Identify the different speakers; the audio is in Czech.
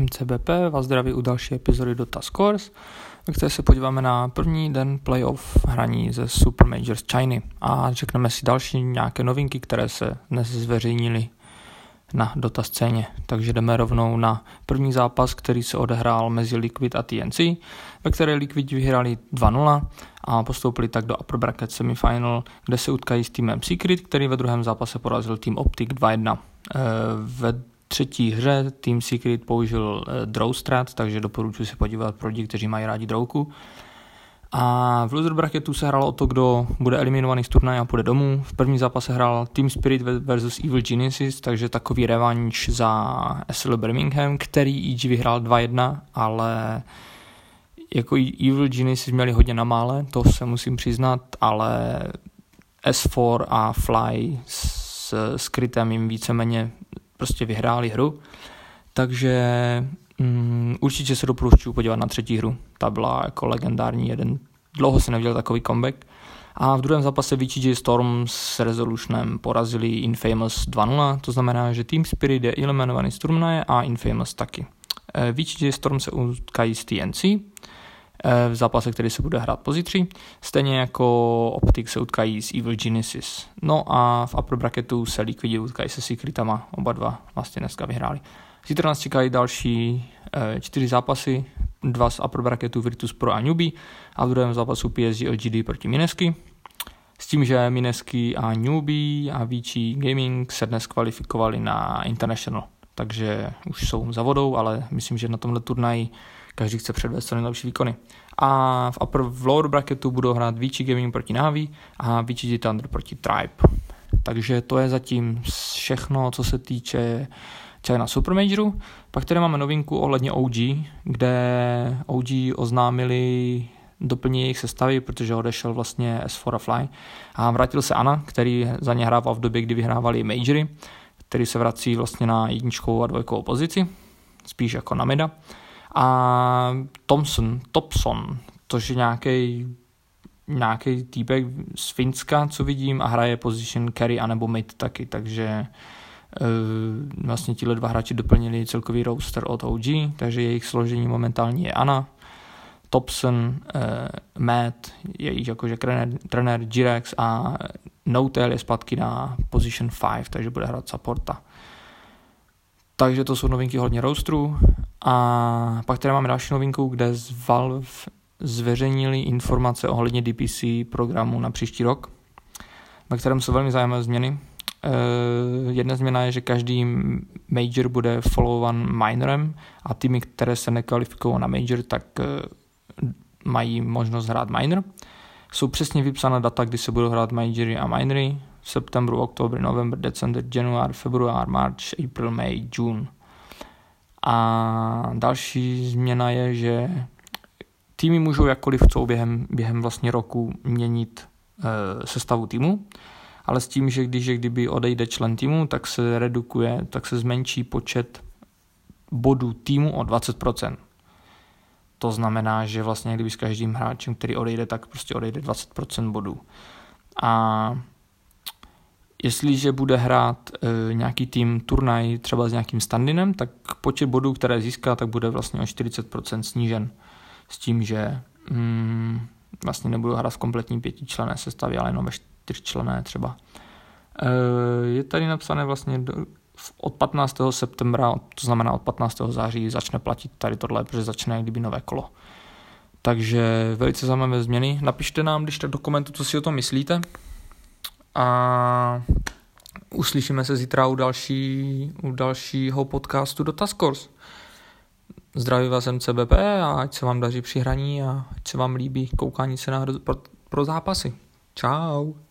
Speaker 1: MCBP vás zdraví u další epizody Dota Scores, ve které se podíváme na první den playoff hraní ze Super Majors Chiny a řekneme si další nějaké novinky, které se dnes zveřejnily na Dota scéně. Takže jdeme rovnou na první zápas, který se odehrál mezi Liquid a TNC, ve které Liquid vyhráli 2-0 a postoupili tak do upper bracket semifinal, kde se utkají s týmem Secret, který ve druhém zápase porazil tým Optic 2-1. Eh, ve třetí hře Team Secret použil eh, draw strat, takže doporučuji se podívat pro lidi, kteří mají rádi drouku. A v loser bracketu se hrálo o to, kdo bude eliminovaný z turnaje a půjde domů. V první zápase hrál Team Spirit versus Evil Genesis, takže takový revanš za SL Birmingham, který EG vyhrál 2-1, ale jako Evil Genesis měli hodně na mále, to se musím přiznat, ale S4 a Fly s skrytem jim víceméně prostě vyhráli hru. Takže mm, určitě se doporučuji podívat na třetí hru. Ta byla jako legendární, jeden dlouho se neviděl takový comeback. A v druhém zápase VGJ Storm s Resolutionem porazili Infamous 2-0, to znamená, že Team Spirit je eliminovaný z turnaje a Infamous taky. Eh, VGJ Storm se utkají z TNC, v zápase, který se bude hrát pozítří. Stejně jako Optic se utkají s Evil Genesis. No a v upper bracketu se Liquidi utkají se Secretama, oba dva vlastně dneska vyhráli. Zítra nás čekají další e, čtyři zápasy, dva z upper bracketu Virtus Pro a Newbie a v druhém zápasu PSG LGD proti Minesky. S tím, že Minesky a Newbie a Vici Gaming se dnes kvalifikovali na International, takže už jsou za vodou, ale myslím, že na tomhle turnaji každý chce předvést co nejlepší výkony. A v upper v lower bracketu budou hrát Vici Gaming proti Navi a Vici Thunder proti Tribe. Takže to je zatím všechno, co se týče China Super Majoru. Pak tady máme novinku ohledně OG, kde OG oznámili doplní jejich sestavy, protože odešel vlastně S4 a Fly. A vrátil se Ana, který za ně hrával v době, kdy vyhrávali Majory, který se vrací vlastně na jedničkovou a dvojkovou pozici, spíš jako na mida. A Thompson, Topson, což je nějaký nějaký týpek z Finska, co vidím, a hraje position carry anebo mid taky, takže uh, vlastně tihle dva hráči doplnili celkový roster od OG, takže jejich složení momentálně je Ana, Topson, uh, Matt, jejich jakože trenér, trenér Girex a Notel je zpátky na position 5, takže bude hrát supporta. Takže to jsou novinky hodně roasterů. A pak tady máme další novinku, kde z Valve zveřejnili informace ohledně DPC programu na příští rok, ve kterém jsou velmi zajímavé změny. Uh, jedna změna je, že každý major bude followovan minorem a týmy, které se nekvalifikují na major, tak uh, mají možnost hrát minor. Jsou přesně vypsána data, kdy se budou hrát majory a minory. September, oktober, november, december, január, február, march, April, May, June. A další změna je, že týmy můžou jakkoliv chcou během, během vlastně roku měnit e, sestavu týmu, ale s tím, že když je kdyby odejde člen týmu, tak se redukuje, tak se zmenší počet bodů týmu o 20%. To znamená, že vlastně kdyby s každým hráčem, který odejde, tak prostě odejde 20% bodů. A Jestliže bude hrát e, nějaký tým turnaj třeba s nějakým standinem, tak počet bodů, které získá, tak bude vlastně o 40% snížen. S tím, že mm, vlastně nebudu hrát v kompletní pětičlené sestavě, ale jenom ve čtyřčlené třeba. E, je tady napsané vlastně od 15. septembra, to znamená od 15. září, začne platit tady tohle, protože začne kdyby nové kolo. Takže velice zajímavé změny. Napište nám, když tak do komentu, co si o tom myslíte a uslyšíme se zítra u, další, u dalšího podcastu do Taskors. Zdraví vás MCBP a ať se vám daří při hraní a ať se vám líbí koukání se na pro, pro zápasy. Ciao.